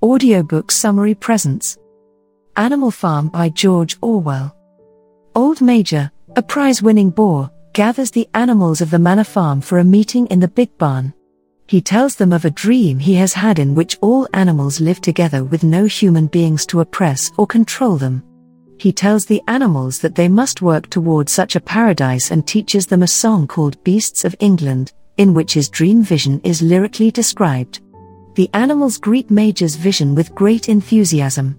Audiobook Summary Presents Animal Farm by George Orwell. Old Major, a prize winning boar, gathers the animals of the manor farm for a meeting in the big barn. He tells them of a dream he has had in which all animals live together with no human beings to oppress or control them. He tells the animals that they must work toward such a paradise and teaches them a song called Beasts of England, in which his dream vision is lyrically described. The animals greet Major's vision with great enthusiasm.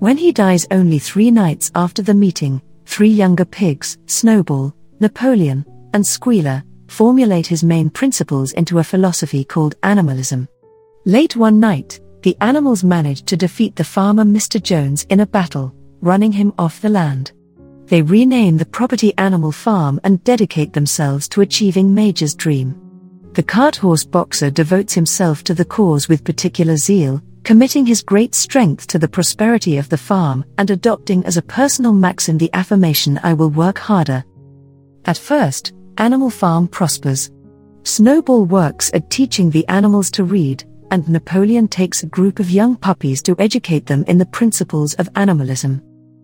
When he dies only three nights after the meeting, three younger pigs, Snowball, Napoleon, and Squealer, formulate his main principles into a philosophy called animalism. Late one night, the animals manage to defeat the farmer Mr. Jones in a battle, running him off the land. They rename the property Animal Farm and dedicate themselves to achieving Major's dream. The cart horse boxer devotes himself to the cause with particular zeal, committing his great strength to the prosperity of the farm and adopting as a personal maxim the affirmation I will work harder. At first, Animal Farm prospers. Snowball works at teaching the animals to read, and Napoleon takes a group of young puppies to educate them in the principles of animalism.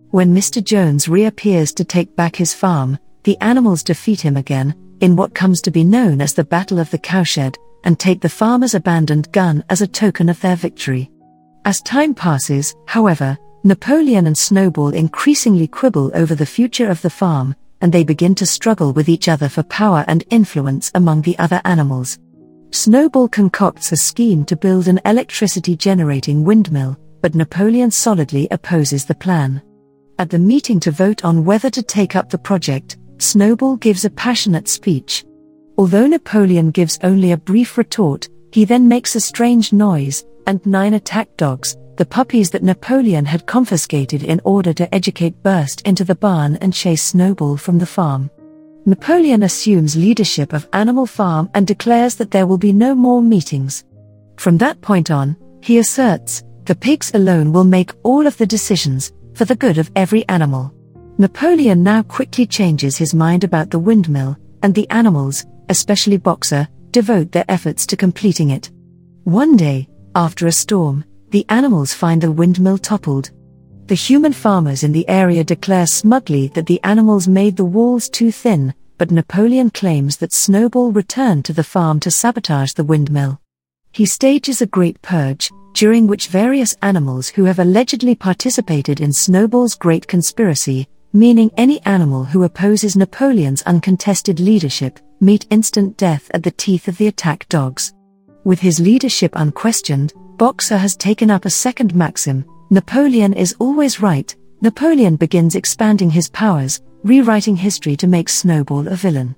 When Mr. Jones reappears to take back his farm, the animals defeat him again, in what comes to be known as the Battle of the Cowshed, and take the farmer's abandoned gun as a token of their victory. As time passes, however, Napoleon and Snowball increasingly quibble over the future of the farm, and they begin to struggle with each other for power and influence among the other animals. Snowball concocts a scheme to build an electricity generating windmill, but Napoleon solidly opposes the plan. At the meeting to vote on whether to take up the project, Snowball gives a passionate speech. Although Napoleon gives only a brief retort, he then makes a strange noise, and nine attack dogs, the puppies that Napoleon had confiscated in order to educate, burst into the barn and chase Snowball from the farm. Napoleon assumes leadership of Animal Farm and declares that there will be no more meetings. From that point on, he asserts, the pigs alone will make all of the decisions, for the good of every animal. Napoleon now quickly changes his mind about the windmill, and the animals, especially Boxer, devote their efforts to completing it. One day, after a storm, the animals find the windmill toppled. The human farmers in the area declare smugly that the animals made the walls too thin, but Napoleon claims that Snowball returned to the farm to sabotage the windmill. He stages a great purge, during which various animals who have allegedly participated in Snowball's great conspiracy meaning any animal who opposes Napoleon's uncontested leadership, meet instant death at the teeth of the attack dogs. With his leadership unquestioned, Boxer has taken up a second maxim Napoleon is always right. Napoleon begins expanding his powers, rewriting history to make Snowball a villain.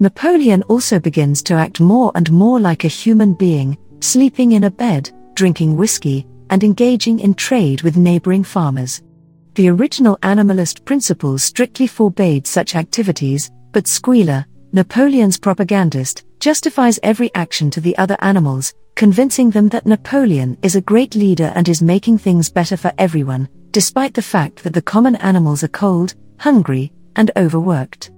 Napoleon also begins to act more and more like a human being, sleeping in a bed, drinking whiskey, and engaging in trade with neighboring farmers. The original animalist principles strictly forbade such activities, but Squealer, Napoleon's propagandist, justifies every action to the other animals, convincing them that Napoleon is a great leader and is making things better for everyone, despite the fact that the common animals are cold, hungry, and overworked.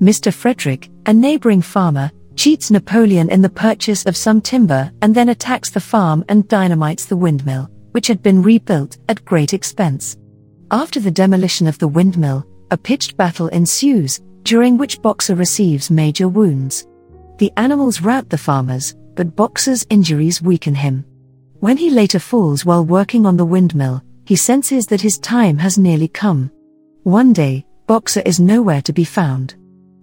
Mr. Frederick, a neighboring farmer, cheats Napoleon in the purchase of some timber and then attacks the farm and dynamites the windmill, which had been rebuilt at great expense. After the demolition of the windmill, a pitched battle ensues, during which Boxer receives major wounds. The animals rout the farmers, but Boxer's injuries weaken him. When he later falls while working on the windmill, he senses that his time has nearly come. One day, Boxer is nowhere to be found.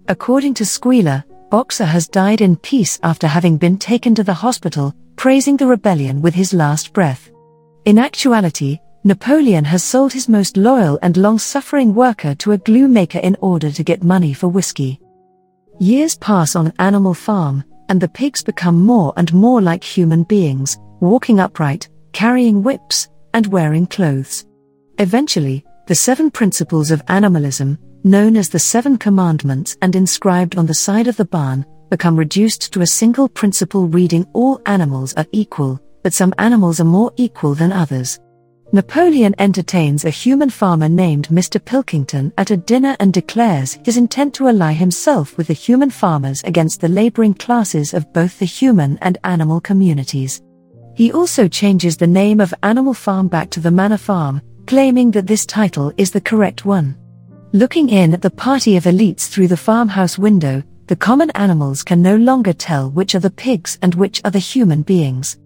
According to Squealer, Boxer has died in peace after having been taken to the hospital, praising the rebellion with his last breath. In actuality, Napoleon has sold his most loyal and long suffering worker to a glue maker in order to get money for whiskey. Years pass on Animal Farm, and the pigs become more and more like human beings, walking upright, carrying whips, and wearing clothes. Eventually, the seven principles of animalism, known as the Seven Commandments and inscribed on the side of the barn, become reduced to a single principle reading all animals are equal, but some animals are more equal than others. Napoleon entertains a human farmer named Mr. Pilkington at a dinner and declares his intent to ally himself with the human farmers against the laboring classes of both the human and animal communities. He also changes the name of Animal Farm back to the Manor Farm, claiming that this title is the correct one. Looking in at the party of elites through the farmhouse window, the common animals can no longer tell which are the pigs and which are the human beings.